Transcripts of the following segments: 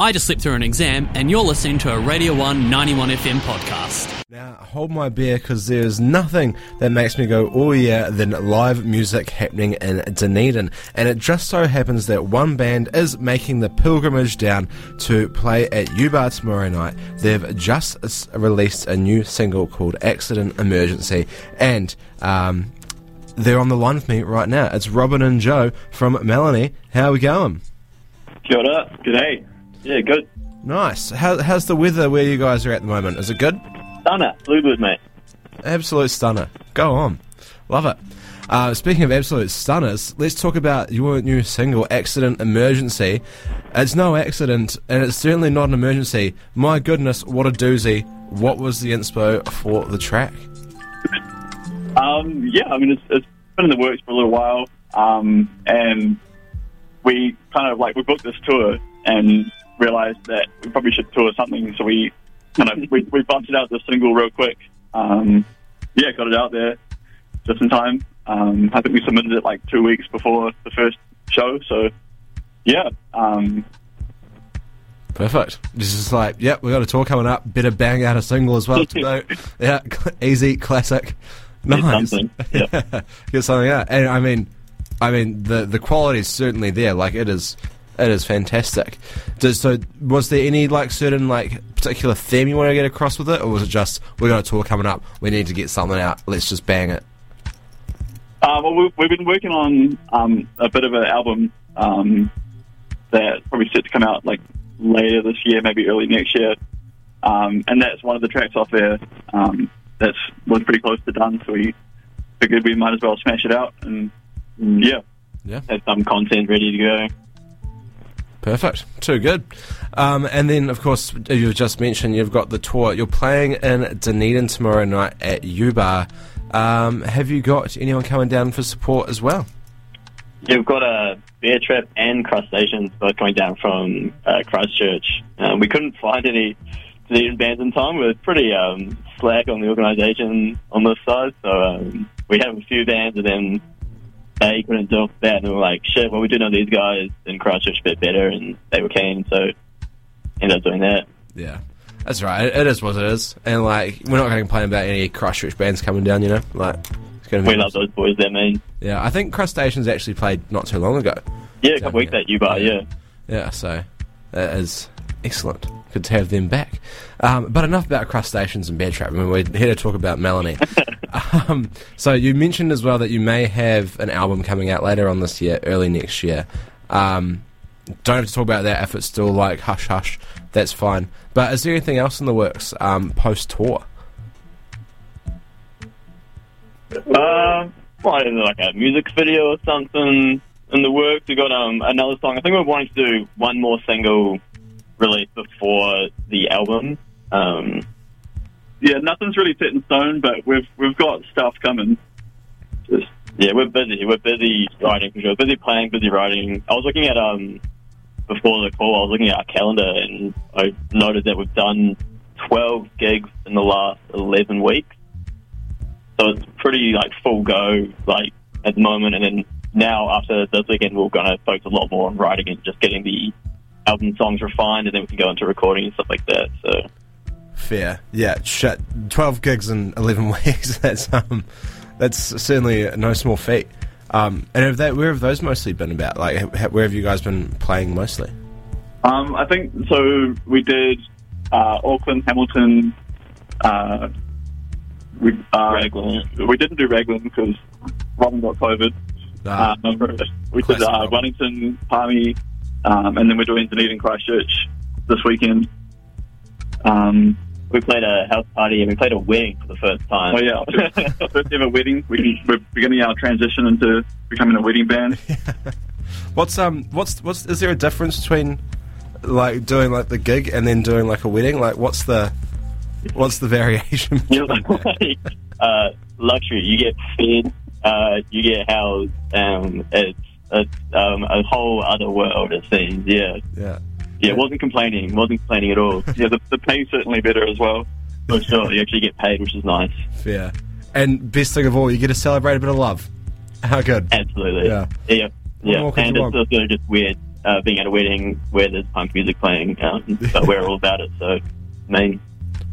I just slipped through an exam, and you're listening to a Radio 1 91 FM podcast. Now, hold my beer because there's nothing that makes me go, oh yeah, than live music happening in Dunedin. And it just so happens that one band is making the pilgrimage down to play at U-Bar tomorrow night. They've just released a new single called Accident Emergency, and um, they're on the line with me right now. It's Robin and Joe from Melanie. How are we going? Kia ora. G'day. Yeah, good. Nice. How, how's the weather where you guys are at the moment? Is it good? Stunner. Bluebird, mate. Absolute stunner. Go on. Love it. Uh, speaking of absolute stunners, let's talk about your new single, Accident Emergency. It's no accident, and it's certainly not an emergency. My goodness, what a doozy. What was the inspo for the track? Um, yeah, I mean, it's, it's been in the works for a little while, um, and we kind of like we booked this tour and realized that we probably should tour something, so we kind of we, we busted out the single real quick. Um, yeah, got it out there just in time. Um, I think we submitted it like two weeks before the first show, so yeah. Um, Perfect. This is like, yep, we got a tour coming up. Better bang out a single as well to yeah, easy, classic. Get Nice. something, yeah. Get something out. And I mean, I mean, the the quality is certainly there. Like it is, it is fantastic. Does, so, was there any like certain like particular theme you want to get across with it, or was it just we got a tour coming up, we need to get something out, let's just bang it? Uh, well, we've, we've been working on um, a bit of an album um, that's probably set to come out like later this year, maybe early next year, um, and that's one of the tracks off there. Um, that's was pretty close to done, so we figured we might as well smash it out and yeah, Yeah. have some content ready to go. Perfect. Too good. Um, and then, of course, you've just mentioned you've got the tour. You're playing in Dunedin tomorrow night at U Bar. Um, have you got anyone coming down for support as well? You've got a Beer Trap and crustaceans both coming down from uh, Christchurch. Uh, we couldn't find any Dunedin bands in time. We're pretty um, slack on the organisation on this side, so um, we have a few bands, and then they couldn't do that, and we were like, "Shit, well, we do know these guys in Christchurch a bit better," and they were keen, so ended up doing that. Yeah. That's right. It, it is what it is. And, like, we're not going to complain about any Christchurch bands coming down, you know? Like, it's going to be. We love those boys, there, man. Yeah, I think Crustaceans actually played not too long ago. Yeah, a couple weeks at U Bar, yeah. Yeah, so that is excellent. Good to have them back. Um, but enough about crustaceans and Beer Trap. I mean, we're here to talk about Melanie. um, so you mentioned as well that you may have an album coming out later on this year, early next year. Um, don't have to talk about that if it's still like hush hush. That's fine. But is there anything else in the works um, post tour? Well, I like a music video or something in the works. We got um another song. I think we're wanting to do one more single release before the album. Um, Yeah, nothing's really set in stone, but we've we've got stuff coming. Just yeah, we're busy. We're busy writing for sure. Busy playing, busy writing. I was looking at um before the call. I was looking at our calendar and I noted that we've done twelve gigs in the last eleven weeks. So it's pretty like full go like at the moment. And then now after this weekend, we're going to focus a lot more on writing and just getting the album songs refined, and then we can go into recording and stuff like that. So. Fair. Yeah, shit. 12 gigs in 11 weeks. That's um, that's certainly no small feat. Um, and have that, where have those mostly been about? Like, ha- where have you guys been playing mostly? Um, I think so. We did uh, Auckland, Hamilton. Uh, we uh, Raglan. We didn't do Raglan because Robin got COVID. Ah, Um, we did uh, Wellington, Palmy, um, and then we're doing Dunedin Christchurch this weekend. Um, We played a house party and we played a wedding for the first time. oh yeah, our first ever wedding. We, we're beginning our transition into becoming a wedding band. what's um, what's what's is there a difference between like doing like the gig and then doing like a wedding? Like, what's the what's the variation? You're like, uh, luxury. You get fed, uh, you get housed. Um, it's it's um, a whole other world. It seems. Yeah, yeah. Yeah. Wasn't complaining. Wasn't complaining at all. Yeah, the, the pay's certainly better as well. For sure, you actually get paid, which is nice. Fair. And best thing of all, you get to celebrate a bit of love. How good. Absolutely. Yeah. Yeah. Yeah. And it's also just weird uh, being at a wedding where there's punk music playing, um, but we're all about it. So, I mean,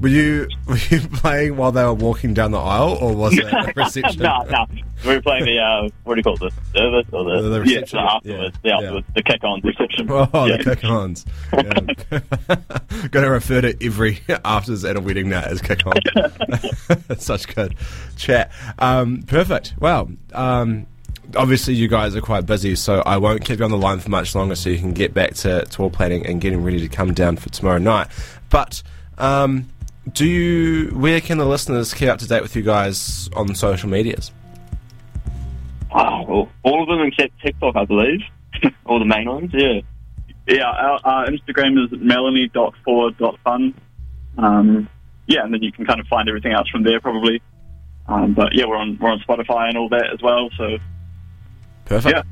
Were you were you playing while they were walking down the aisle, or was it a reception? no, no, we were playing the uh, what do you call it, the service or the, The- the yeah, reception, the afterwards, yeah, the afterwards, the kick-on reception. Oh, yeah. the kick-ons. Yeah. Going to refer to every afters at a wedding night as kick-on. Such good chat. Um, perfect. Well, um, obviously you guys are quite busy, so I won't keep you on the line for much longer so you can get back to tour planning and getting ready to come down for tomorrow night. But um, do you? Where can the listeners keep up to date with you guys on social medias? Oh, well, all of them except TikTok, I believe. all the main ones, yeah. Yeah, our, our Instagram is melanie.forward.fun. Um, yeah, and then you can kind of find everything else from there probably. Um, but yeah, we're on we're on Spotify and all that as well. So Perfect. Yeah.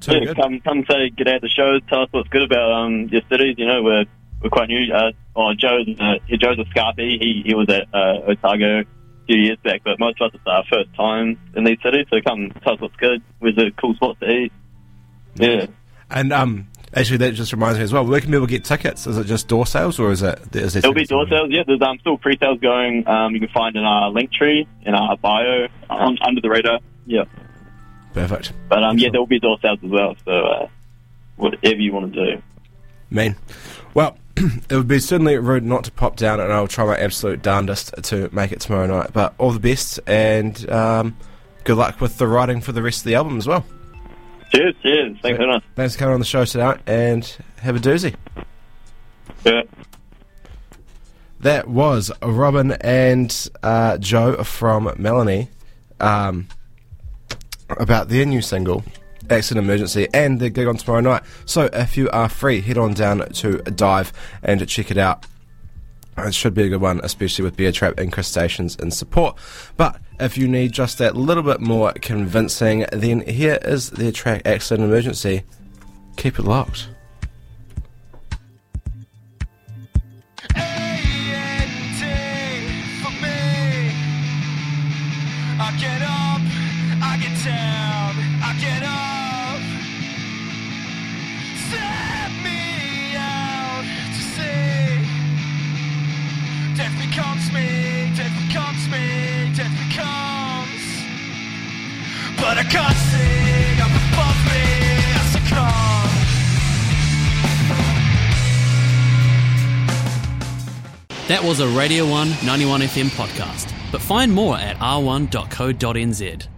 Too yeah, good. come come say get out the shows, tell us what's good about um your cities. You know, we're we're quite new. Uh, oh, Joe's uh, Joe's a Scarfie. He he was at uh, Otago a few years back, but most of us it's our first time in these cities. So come tell us what's good. Where's a cool spot to eat? Yeah. And um, actually, that just reminds me as well. Where can people get tickets? Is it just door sales, or is it? Is There'll be door sales. Yeah, there's um, still pre-sales going. Um, you can find in our link tree in our bio. um, under the radar. Yeah, Perfect. but um, yeah, there will be door sales as well. So uh, whatever you want to do. Mean. Well, it would be certainly rude not to pop down, and I'll try my absolute darndest to make it tomorrow night. But all the best, and um, good luck with the writing for the rest of the album as well. Cheers, cheers. Thanks very much. Thanks for coming on the show tonight, and have a doozy. Yeah. That was Robin and uh, Joe from Melanie um, about their new single, Accident Emergency, and their gig on tomorrow night. So if you are free, head on down to Dive and check it out. It should be a good one, especially with Beer Trap and Crustaceans in support. But if you need just that little bit more convincing, then here is their track Accident Emergency. Keep it locked. That was a Radio 1 91 FM podcast. But find more at r1.co.nz.